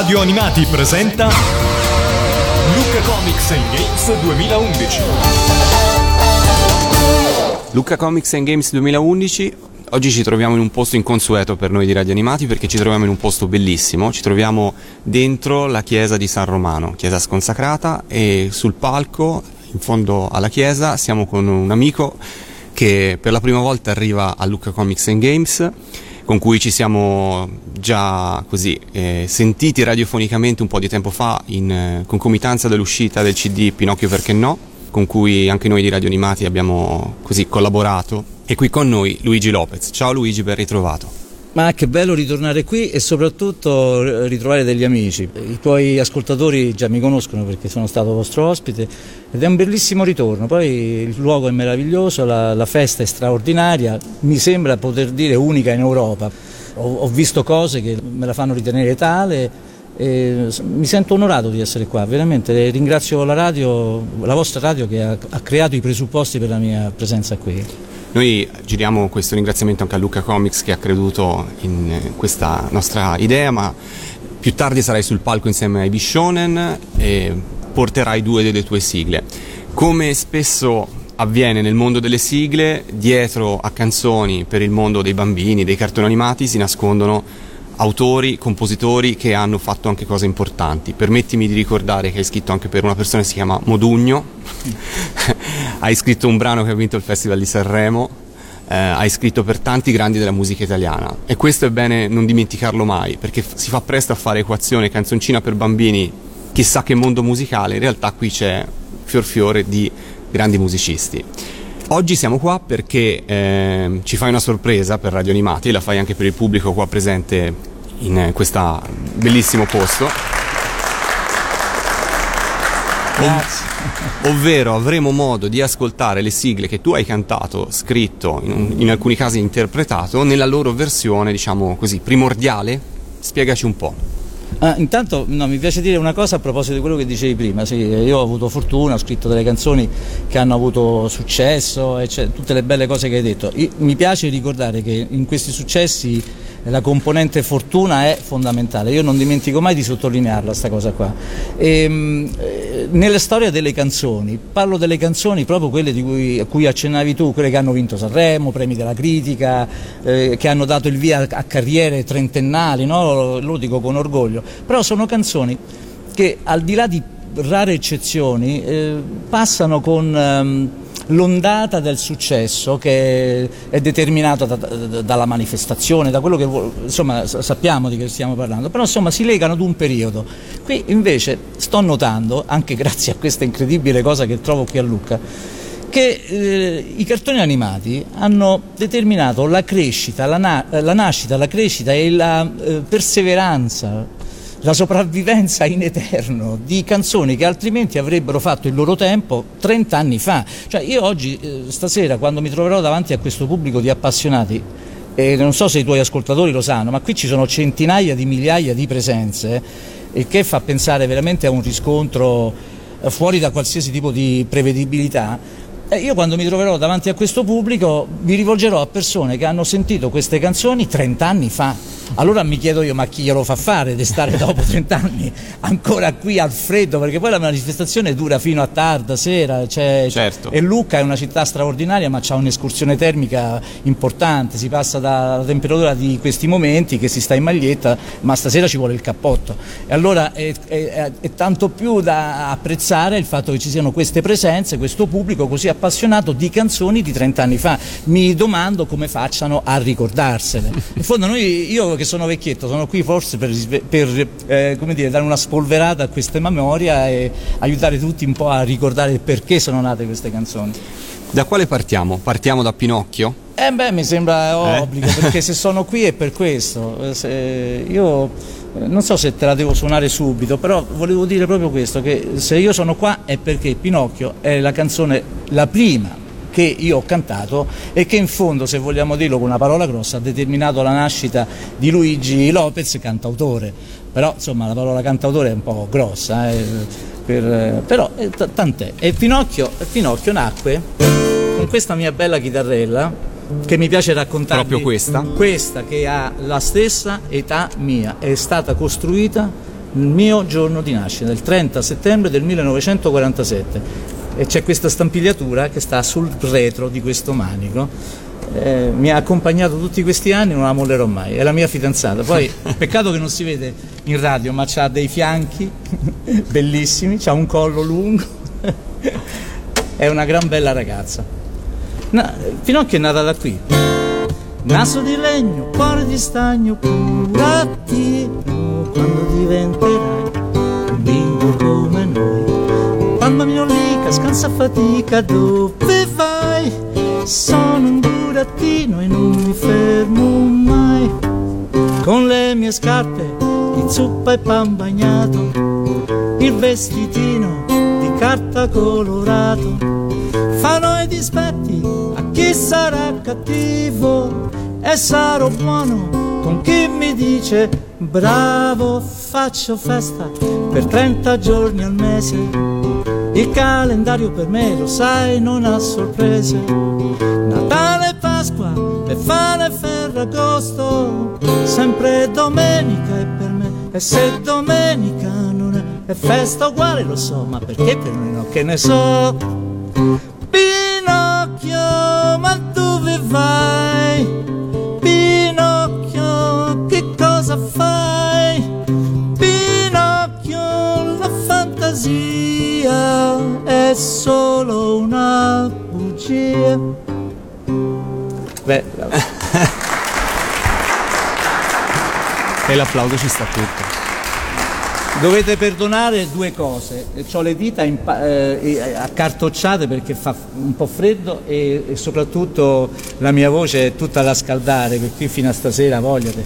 Radio Animati presenta Luca Comics and Games 2011. Luca Comics and Games 2011. Oggi ci troviamo in un posto inconsueto per noi di Radio Animati perché ci troviamo in un posto bellissimo. Ci troviamo dentro la chiesa di San Romano, chiesa sconsacrata, e sul palco, in fondo alla chiesa, siamo con un amico che per la prima volta arriva a Luca Comics and Games con cui ci siamo già così eh, sentiti radiofonicamente un po' di tempo fa in eh, concomitanza dell'uscita del CD Pinocchio perché no, con cui anche noi di Radio Animati abbiamo così collaborato. E qui con noi Luigi Lopez. Ciao Luigi, ben ritrovato. Ma che bello ritornare qui e soprattutto ritrovare degli amici. I tuoi ascoltatori già mi conoscono perché sono stato vostro ospite ed è un bellissimo ritorno. Poi il luogo è meraviglioso, la, la festa è straordinaria, mi sembra poter dire unica in Europa. Ho, ho visto cose che me la fanno ritenere tale. mi sento onorato di essere qua, veramente ringrazio la radio, la vostra radio che ha, ha creato i presupposti per la mia presenza qui. Noi giriamo questo ringraziamento anche a Luca Comics che ha creduto in eh, questa nostra idea, ma più tardi sarai sul palco insieme ai Bishonen e porterai due delle tue sigle. Come spesso avviene nel mondo delle sigle, dietro a canzoni per il mondo dei bambini, dei cartoni animati, si nascondono autori, compositori che hanno fatto anche cose importanti. Permettimi di ricordare che hai scritto anche per una persona che si chiama Modugno, hai scritto un brano che ha vinto il Festival di Sanremo, eh, hai scritto per tanti grandi della musica italiana e questo è bene non dimenticarlo mai perché f- si fa presto a fare equazione canzoncina per bambini, chissà che mondo musicale, in realtà qui c'è fior fiore di grandi musicisti. Oggi siamo qua perché eh, ci fai una sorpresa per Radio Animati, la fai anche per il pubblico qua presente in questo bellissimo posto. Grazie. ovvero avremo modo di ascoltare le sigle che tu hai cantato, scritto, in, in alcuni casi interpretato, nella loro versione, diciamo così, primordiale. Spiegaci un po'. Ah, intanto no, mi piace dire una cosa a proposito di quello che dicevi prima, sì, io ho avuto fortuna, ho scritto delle canzoni che hanno avuto successo, e tutte le belle cose che hai detto. Io, mi piace ricordare che in questi successi la componente fortuna è fondamentale, io non dimentico mai di sottolinearla questa cosa qua. E, ehm, eh, nella storia delle canzoni, parlo delle canzoni proprio quelle cui, a cui accennavi tu, quelle che hanno vinto Sanremo, premi della critica, eh, che hanno dato il via a carriere trentennali, no? lo dico con orgoglio, però sono canzoni che al di là di rare eccezioni eh, passano con... Ehm, l'ondata del successo che è determinata da, da, dalla manifestazione, da quello che insomma sappiamo di che stiamo parlando, però insomma si legano ad un periodo. Qui invece sto notando, anche grazie a questa incredibile cosa che trovo qui a Lucca, che eh, i cartoni animati hanno determinato la crescita, la, na- la nascita, la crescita e la eh, perseveranza la sopravvivenza in eterno di canzoni che altrimenti avrebbero fatto il loro tempo 30 anni fa. Cioè io oggi, eh, stasera, quando mi troverò davanti a questo pubblico di appassionati, e non so se i tuoi ascoltatori lo sanno, ma qui ci sono centinaia di migliaia di presenze, il che fa pensare veramente a un riscontro eh, fuori da qualsiasi tipo di prevedibilità. Io quando mi troverò davanti a questo pubblico mi rivolgerò a persone che hanno sentito queste canzoni 30 anni fa allora mi chiedo io, ma chi glielo fa fare di stare dopo 30 anni ancora qui al freddo? Perché poi la manifestazione dura fino a tarda sera, cioè, certo. e Lucca è una città straordinaria, ma ha un'escursione termica importante, si passa dalla temperatura di questi momenti che si sta in maglietta, ma stasera ci vuole il cappotto. E allora è, è, è tanto più da apprezzare il fatto che ci siano queste presenze, questo pubblico così appassionato di canzoni di 30 anni fa. Mi domando come facciano a ricordarsene. In fondo noi, io che sono vecchietto, sono qui forse per, per eh, dire, dare una spolverata a questa memoria e aiutare tutti un po' a ricordare perché sono nate queste canzoni. Da quale partiamo? Partiamo da Pinocchio? Eh beh, mi sembra eh? obbligo, eh? perché se sono qui è per questo. Se io eh, non so se te la devo suonare subito, però volevo dire proprio questo, che se io sono qua è perché Pinocchio è la canzone, la prima che io ho cantato e che in fondo, se vogliamo dirlo con una parola grossa, ha determinato la nascita di Luigi Lopez, cantautore. Però insomma la parola cantautore è un po' grossa, eh, per, eh, però eh, t- tant'è. E Pinocchio, Pinocchio nacque con questa mia bella chitarrella che mi piace raccontare. Proprio questa? Questa che ha la stessa età mia, è stata costruita il mio giorno di nascita, il 30 settembre del 1947 e c'è questa stampigliatura che sta sul retro di questo manico. Eh, mi ha accompagnato tutti questi anni, non la mollerò mai, è la mia fidanzata. Poi peccato che non si vede in radio, ma ha dei fianchi bellissimi, ha un collo lungo, è una gran bella ragazza. No, Pinocchio è nata da qui. Naso di legno, cuore di stagno, curatino, quando diventerai un bimbo come noi. Mamma mia lica, scansa fatica, dove vai? Sono un burattino e non mi fermo mai. Con le mie scarpe di zuppa e pan bagnato, il vestitino di carta colorato, fanno i dispetti a chi sarà cattivo e sarò buono con chi mi dice bravo, faccio festa per 30 giorni al mese. Il calendario per me, lo sai, non ha sorprese. Natale, Pasqua, Befana e Ferragosto, sempre domenica è per me. E se domenica non è, è festa uguale, lo so, ma perché per me no, che ne so? Pinocchio, ma dove vai? È solo una bugia. Beh, E l'applauso ci sta tutto. Dovete perdonare due cose, ho le dita impa- eh, accartocciate perché fa un po' freddo e, e, soprattutto la mia voce è tutta da scaldare, che qui fino a stasera vogliate.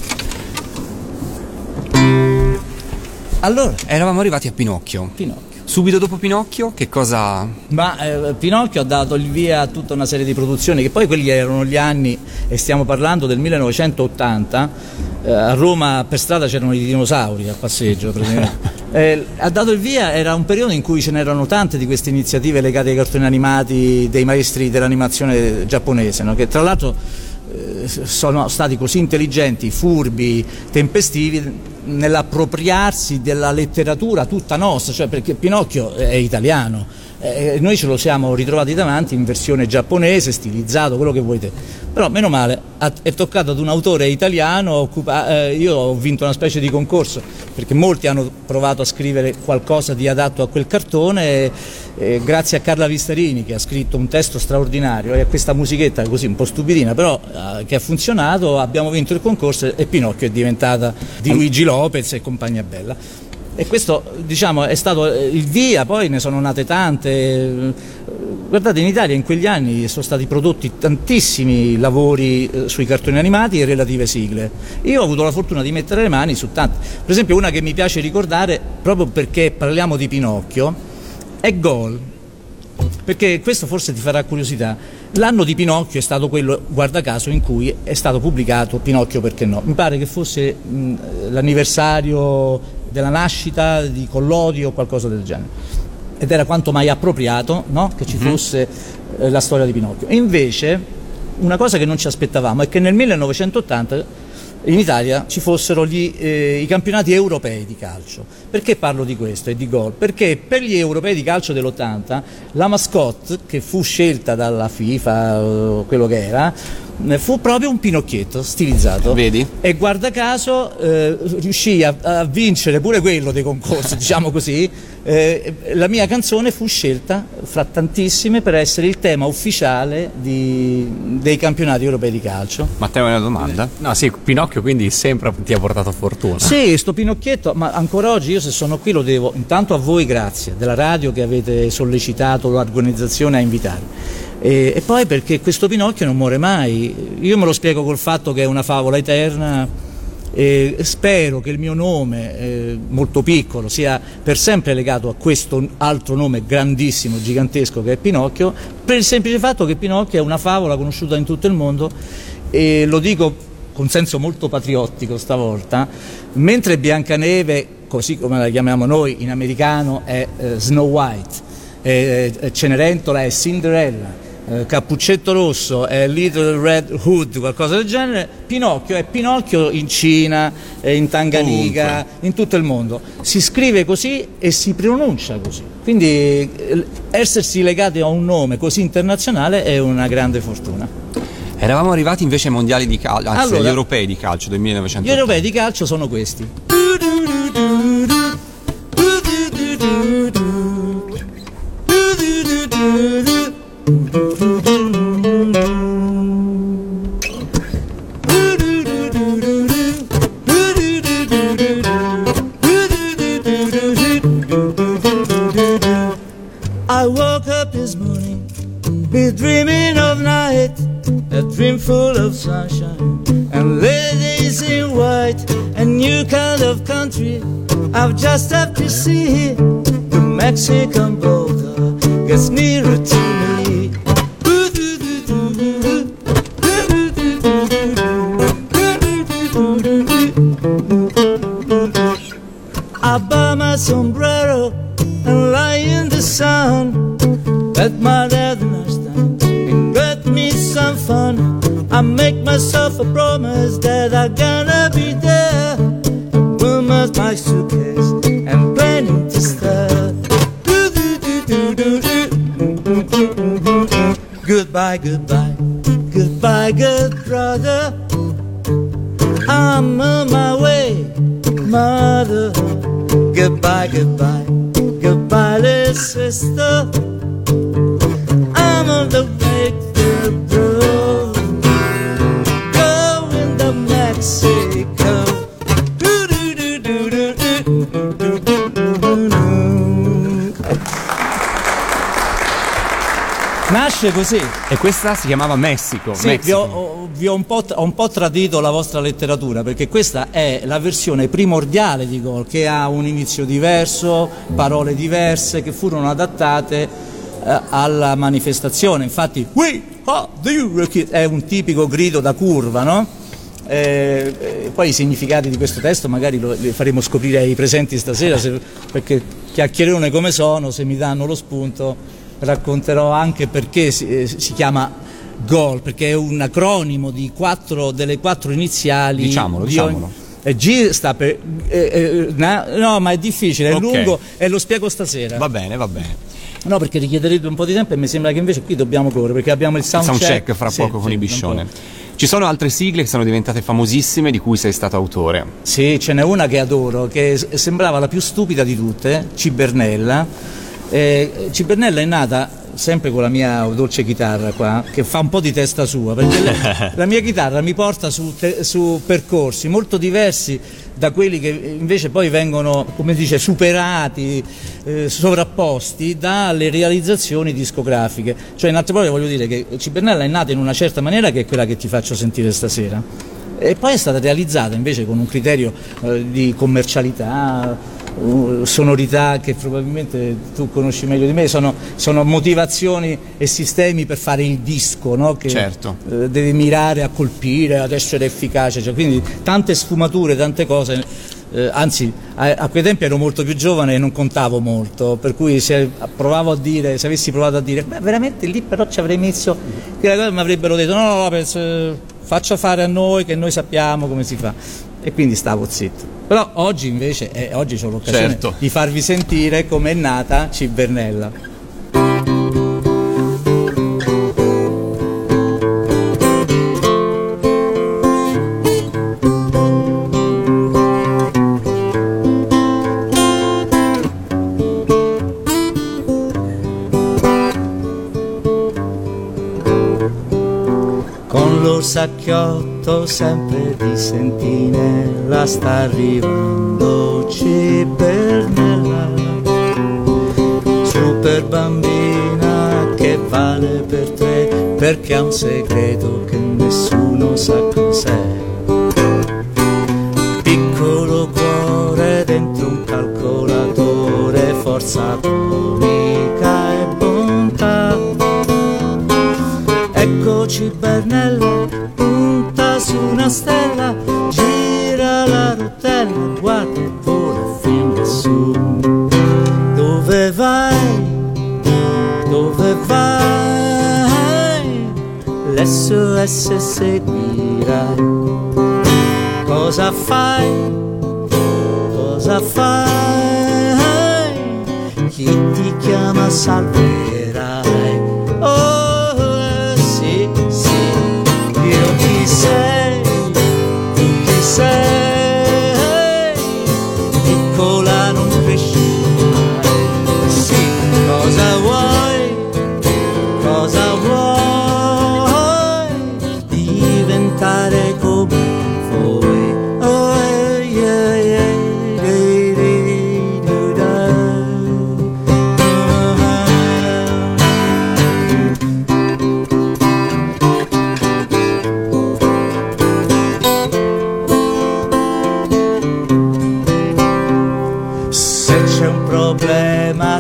Allora, eravamo arrivati a Pinocchio. Pinocchio. Subito dopo Pinocchio, che cosa. Ma eh, Pinocchio ha dato il via a tutta una serie di produzioni, che poi quelli erano gli anni, e stiamo parlando del 1980. Eh, a Roma per strada c'erano i dinosauri a passeggio eh, ha dato il via, era un periodo in cui ce n'erano tante di queste iniziative legate ai cartoni animati dei maestri dell'animazione giapponese, no? che tra l'altro sono stati così intelligenti, furbi, tempestivi nell'appropriarsi della letteratura tutta nostra, cioè perché Pinocchio è italiano, eh, noi ce lo siamo ritrovati davanti in versione giapponese, stilizzato, quello che volete. Però meno male, è toccato ad un autore italiano, occupa, eh, io ho vinto una specie di concorso, perché molti hanno provato a scrivere qualcosa di adatto a quel cartone, e, e grazie a Carla Vistarini che ha scritto un testo straordinario e a questa musichetta così un po' stupidina, però eh, che ha funzionato, abbiamo vinto il concorso e Pinocchio è diventata di Luigi Lopez e compagnia bella. E questo diciamo, è stato il via, poi ne sono nate tante. Guardate, in Italia in quegli anni sono stati prodotti tantissimi lavori eh, sui cartoni animati e relative sigle. Io ho avuto la fortuna di mettere le mani su tante. Per esempio una che mi piace ricordare, proprio perché parliamo di Pinocchio, è Gol. Perché questo forse ti farà curiosità. L'anno di Pinocchio è stato quello, guarda caso, in cui è stato pubblicato Pinocchio perché no. Mi pare che fosse mh, l'anniversario della nascita di Collodi o qualcosa del genere. Ed era quanto mai appropriato no? che ci fosse eh, la storia di Pinocchio. E invece una cosa che non ci aspettavamo è che nel 1980 in Italia ci fossero gli, eh, i campionati europei di calcio. Perché parlo di questo e di gol? Perché per gli europei di calcio dell'80 la mascotte che fu scelta dalla FIFA, eh, quello che era, fu proprio un pinocchietto stilizzato. Vedi? E guarda caso eh, riuscì a, a, vincere pure quello dei concorsi, diciamo così. Eh, la mia canzone fu scelta fra tantissime per essere il tema ufficiale di, dei campionati europei di calcio. Matteo, una domanda? No, sì, Pinocchio quindi sempre ti ha portato fortuna. Sì, sto Pinocchietto, ma ancora oggi io se sono qui lo devo intanto a voi grazie della radio che avete sollecitato l'organizzazione a invitarmi. E, e, poi perché questo Pinocchio non muore mai. Io me lo spiego col fatto che è una favola eterna e spero che il mio nome, eh, molto piccolo, sia per sempre legato a questo altro nome grandissimo, gigantesco che è Pinocchio, per il semplice fatto che Pinocchio è una favola conosciuta in tutto il mondo e lo dico con senso molto patriottico stavolta, mentre Biancaneve, così come la chiamiamo noi in americano, è eh, Snow White, eh, Cenerentola è Cinderella, eh, Cappuccetto Rosso è Little Red Hood, qualcosa del genere, Pinocchio è Pinocchio in Cina, in Tanganica, in tutto il mondo. Si scrive così e si pronuncia così. Quindi eh, essersi legati a un nome così internazionale è una grande fortuna. Eravamo arrivati invece ai mondiali di calcio, anzi Allora- agli europei di calcio del 1900. Gli europei di calcio sono questi. just a Goodbye, goodbye, goodbye, good brother. I'm on my way, mother. Goodbye, goodbye, goodbye, little sister. I'm on the Nasce così. E questa si chiamava Messico. Sì, vi, ho, vi ho un po', ho un po' tradito la vostra letteratura perché questa è la versione primordiale di Gol che ha un inizio diverso, parole diverse che furono adattate eh, alla manifestazione. Infatti, We are the Hurricane è un tipico grido da curva, no? Eh, eh, poi i significati di questo testo magari lo, li faremo scoprire ai presenti stasera se- perché chiacchierone come sono, se mi danno lo spunto racconterò anche perché si, eh, si chiama GOL, perché è un acronimo di quattro, delle quattro iniziali. Diciamolo, ogni- diciamolo. Eh, G sta per... eh, eh, no, ma è difficile, è Ok. lungo e lo spiego stasera. Va bene, va bene. No, perché richiederebbe un po' di tempo e mi sembra che invece qui dobbiamo correre perché abbiamo il sound, Soundcheck fra Sì, poco con sì, i Biscione. Ci sono altre sigle che sono diventate famosissime di cui sei stato autore. Sì, ce n'è una che adoro, che sembrava la più stupida di tutte, Cibernella. Eh, Cibernella è nata sempre con la mia dolce chitarra qua, che fa un po' di testa sua, perché la, la mia chitarra mi porta su, te- su percorsi molto diversi da quelli che invece poi vengono, come dice, superati, eh, sovrapposti dalle realizzazioni discografiche. Cioè, in altre parole voglio dire che Cibernella è nata in una certa maniera che è quella che ti faccio sentire stasera. E poi è stata realizzata invece con un criterio eh, di commercialità, sonorità che probabilmente tu conosci meglio di me, sono, sono motivazioni e sistemi per fare il disco, no? che Certo. eh, deve mirare a colpire, ad essere efficace, cioè, quindi tante sfumature, tante cose. eh, anzi, a, a quei tempi ero molto più giovane e non contavo molto, per cui se provavo a dire, se avessi provato a dire, beh, veramente lì però ci avrei messo, mi avrebbero detto, no, no, Lopez, eh, faccia fare a noi che noi sappiamo come si fa. E quindi stavo zitto. Però oggi invece, eh, oggi ho l'occasione Certo. di farvi sentire com'è nata Cibernella. Con l'orsacchiotto sempre di sentinella sta arrivando Cibernella Super bambina che vale per tre perché ha un segreto che nessuno sa cos'è SOS seguirai. Cosa fai? Cosa fai? Chi ti chiama salverai? Oh sì, sì, io chi sei? Tu chi sei?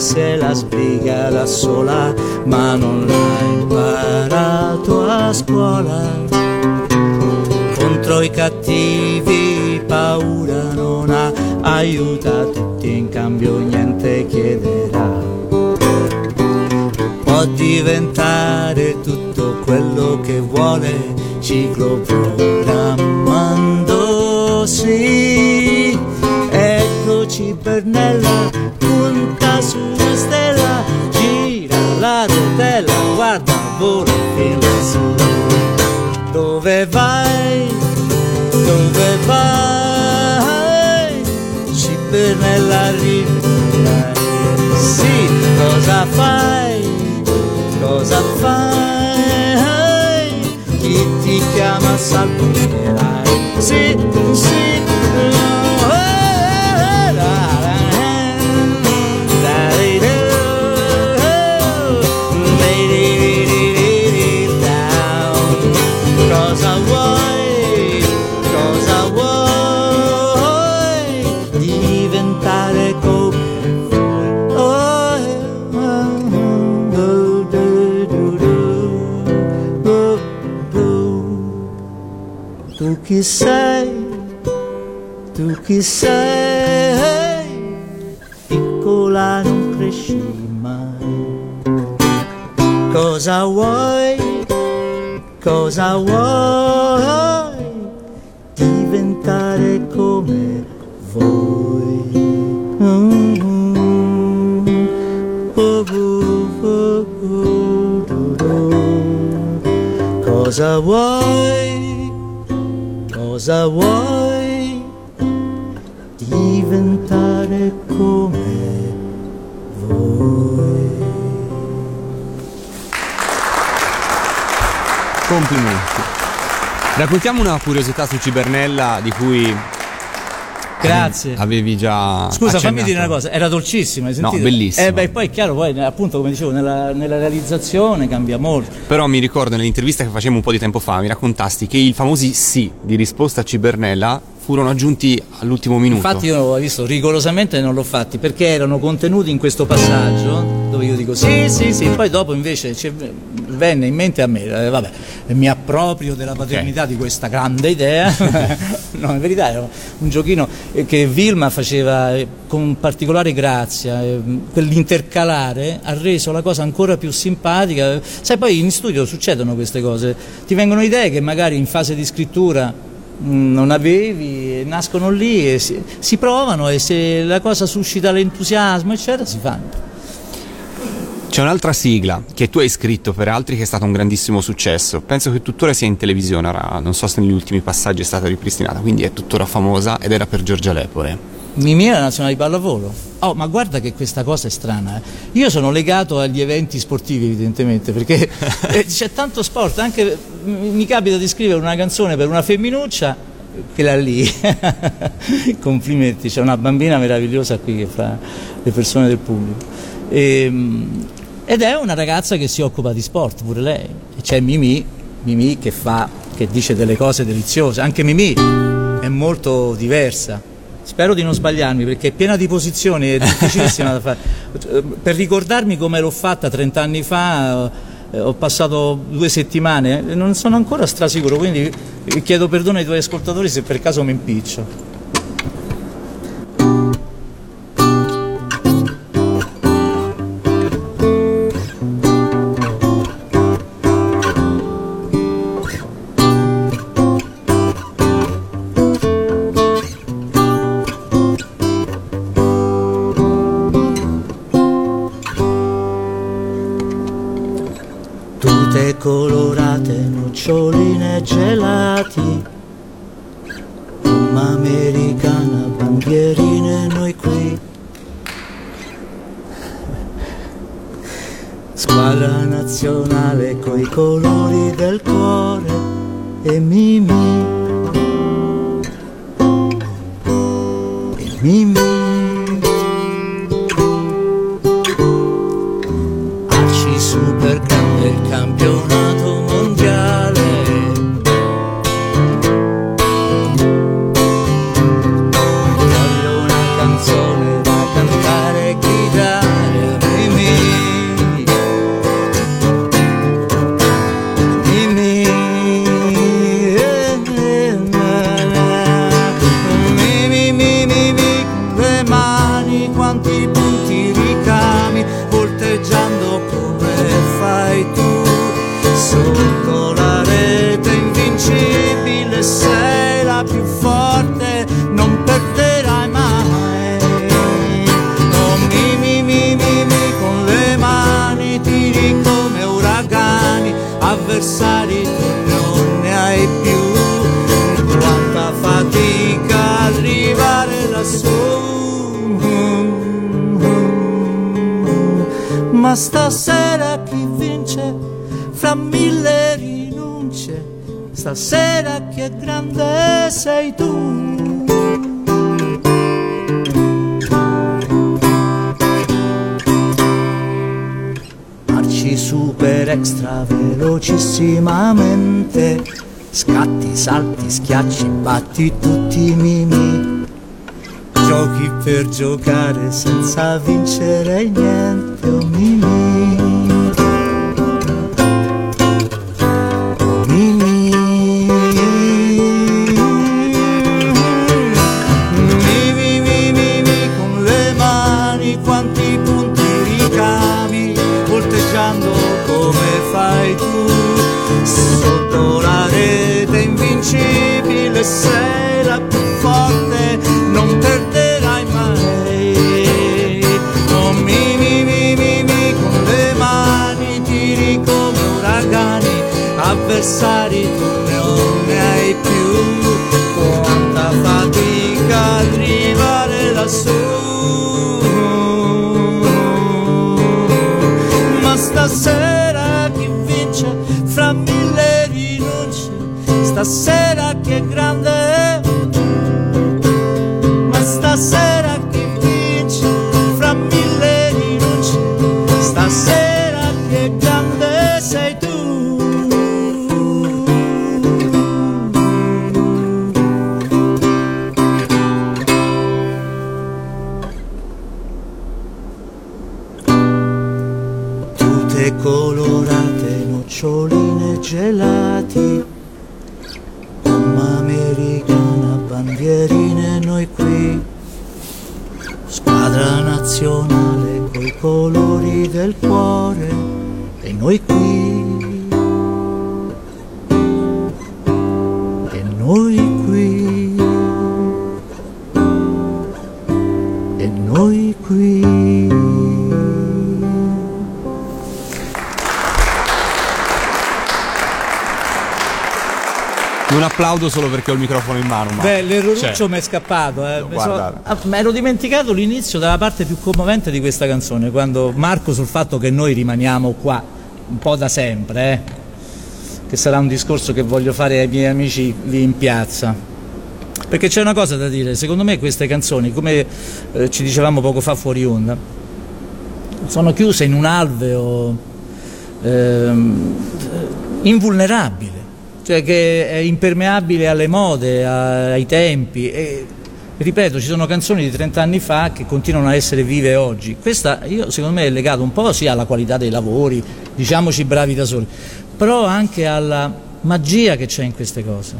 Se la spiega da sola, ma non l'ha imparato a scuola. Contro i cattivi paura non ha, aiuta tutti in cambio niente chiederà. Può diventare tutto quello che vuole, ciclo programmando, sì. Eccoci Bernella, Dove vai? Dove vai? Cipernella arriverai. Sì, cosa fai? Cosa fai? Chi ti chiama salverai? Sì, sì. Sei? Tu chi sei? Piccola non cresci mai. Cosa vuoi? Cosa vuoi? Diventare come voi. Mm. Oh, oh, oh, oh, do. Cosa vuoi? Cosa vuoi? Diventare come voi. Complimenti. Raccontiamo una curiosità su Cibernella di cui Grazie. avevi già Scusa, fammi accennato. dire una cosa, era dolcissima, hai No, bellissima. Eh beh, poi è chiaro, poi appunto come dicevo, nella, nella realizzazione cambia molto. Però mi ricordo nell'intervista che facemmo un po' di tempo fa, mi raccontasti che i famosi sì di risposta a Cibernella furono aggiunti all'ultimo minuto. Infatti io ho visto, rigorosamente non l'ho fatti perché erano contenuti in questo passaggio dove io dico sì, sì, sì, poi dopo invece venne in mente a me, eh, vabbè, mi approprio della paternità di questa grande idea, no, in verità era un giochino eh, che Vilma faceva eh, con particolare grazia, eh, quell'intercalare ha reso la cosa ancora più simpatica, sai poi in studio succedono queste cose, ti vengono idee che magari in fase di scrittura mm, non avevi, nascono lì e si, si provano e se la cosa suscita l'entusiasmo eccetera si fanno. C'è un'altra sigla che tu hai scritto per altri che è stato un grandissimo successo. Penso che tuttora sia in televisione, non so se negli ultimi passaggi è stata ripristinata, quindi è tuttora famosa ed era per Giorgia Lepore. Mimì la nazionale di pallavolo. Oh, ma guarda che questa cosa è strana. eh. Io sono legato agli eventi sportivi, evidentemente, perché eh, c'è tanto sport. Anche mi capita di scrivere una canzone per una femminuccia, quella lì. Complimenti, c'è una bambina meravigliosa qui che fa le persone del pubblico. Ehm, ed è una ragazza che si occupa di sport, pure lei. E c'è Mimì, Mimì che fa, che dice delle cose deliziose. Anche Mimì è molto diversa. Spero di non sbagliarmi perché è piena di posizioni, è difficilissima da fare. Per ricordarmi come l'ho fatta 30 anni fa, eh, ho passato due settimane, non sono ancora strasicuro, quindi chiedo perdono ai tuoi ascoltatori se per caso mi impiccio. Colorate, noccioline gelati, gomma americana, bandierine noi qui. Squadra nazionale coi colori del cuore e Mimi. E Mimi. Ma stasera chi vince fra mille rinunce. Stasera chi è grande sei tu. Marci super extra velocissimamente. Scatti, salti, schiacci, batti tutti i mimi Giochi per giocare senza vincere niente, oh mimi. Oh mimi, con le mani quanti punti ricami volteggiando come fai tu. Sotto la rete invincibile sei la più forte tu non ne hai più. Quanta fatica arrivare lassù ma stasera chi vince fra mille rinunce? Stasera applaudo solo perché ho il microfono in mano. Ma... Beh, l'erroruccio Cioè, mi è scappato, eh. Mi so- ah, mi ero dimenticato l'inizio della parte più commovente di questa canzone, quando Marco sul fatto che noi rimaniamo qua un po' da sempre, eh, che sarà un discorso che voglio fare ai miei amici lì in piazza. Perché c'è una cosa da dire, secondo me queste canzoni, come eh, ci dicevamo poco fa fuori onda, sono chiuse in un alveo ehm, invulnerabile, cioè che è impermeabile alle mode, ai tempi. E, ripeto, ci sono canzoni di 30 anni fa che continuano a essere vive oggi. Questa, io, secondo me, è legato un po' sia alla qualità dei lavori, diciamoci bravi da soli, però anche alla magia che c'è in queste cose.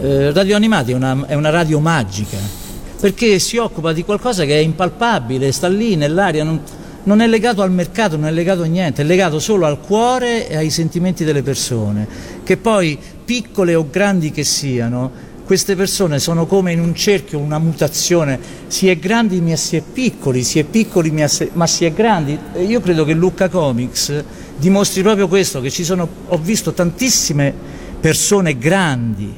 Eh, radio Animati è una, è una radio magica perché si occupa di qualcosa che è impalpabile, sta lì nell'aria, non, non è legato al mercato, non è legato a niente, è legato solo al cuore e ai sentimenti delle persone, che poi piccole o grandi che siano, queste persone sono come in un cerchio, una mutazione, si è grandi ma si è piccoli, si è piccoli ma si è, grandi. Io credo che Lucca Comics dimostri proprio questo, che ci sono, ho visto tantissime persone grandi,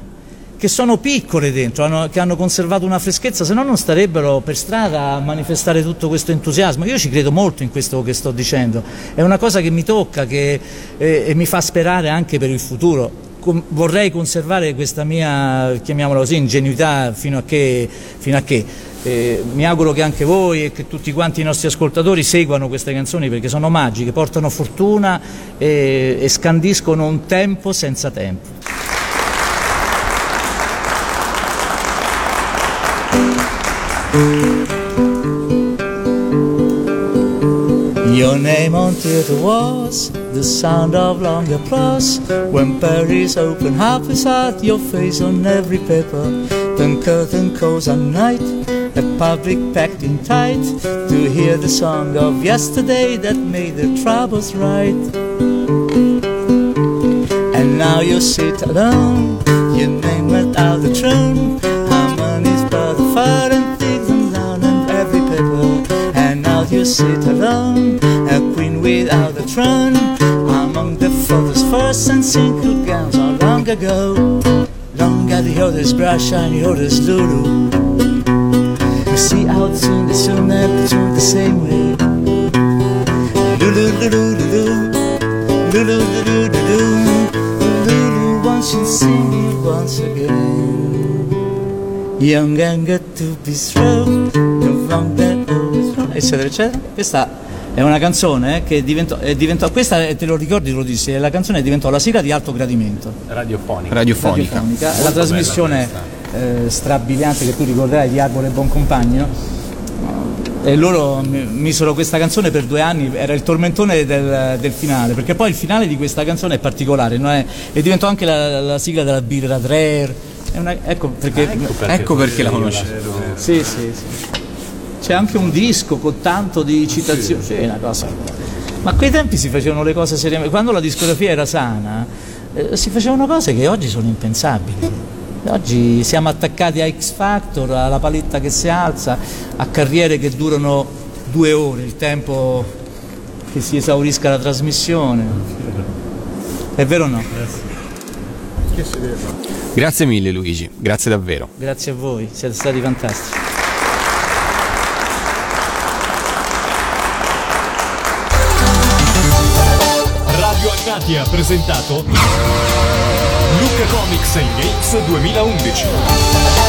che sono piccole dentro, hanno, che hanno conservato una freschezza, se no non starebbero per strada a manifestare tutto questo entusiasmo. Io ci credo molto in questo che sto dicendo, è una cosa che mi tocca che, eh, e mi fa sperare anche per il futuro. Com- vorrei conservare questa mia, chiamiamola così, ingenuità fino a che, fino a che eh, mi auguro che anche voi e che tutti quanti i nostri ascoltatori seguano queste canzoni perché sono magiche, portano fortuna e, e scandiscono un tempo senza tempo. Your name on theatre walls, the sound of long applause when Paris open half his heart, your face on every paper. Then curtain calls at night, a public packed in tight to hear the song of yesterday that made the troubles right. And now you sit alone, your name went out the throne. The fire sit alone, a queen without a throne. Among the photos, first and single gowns are long ago. Long at the others brush and the others Lulu. We see out soon, they soon never to the same way. Lulu, Lulu, Lulu, Lulu, Lulu, Lulu, Lulu, once you sing it once again. Young and good to be strong, no long that always wrong, eccetera, eccetera. Questa è una canzone che diventò, è diventò questa te lo ricordi, lo dissi, la canzone diventò la sigla di Alto Gradimento. Radiofonica. radiofonica. radiofonica. La trasmissione eh, strabiliante che tu ricorderai di Arbore e Boncompagni, no? E loro mi- misero questa canzone per due anni, era il tormentone del, del finale, perché poi il finale di questa canzone è particolare, no? È- e diventò anche la, la sigla della birra Dreher. È una- ecco perché, Ecco perché la conosci. sì, sì, sì. C'è anche un disco con tanto di citazioni, sì, una cosa. Ma a quei tempi si facevano le cose seriamente, quando la discografia era sana, eh, si facevano cose che oggi sono impensabili. Oggi siamo attaccati a X Factor, alla paletta che si alza, a carriere che durano due ore, il tempo che si esaurisca la trasmissione. È vero o no? Grazie mille Luigi, grazie davvero. Grazie a voi, siete stati fantastici. Animati ha presentato Luca Comics Games 2011.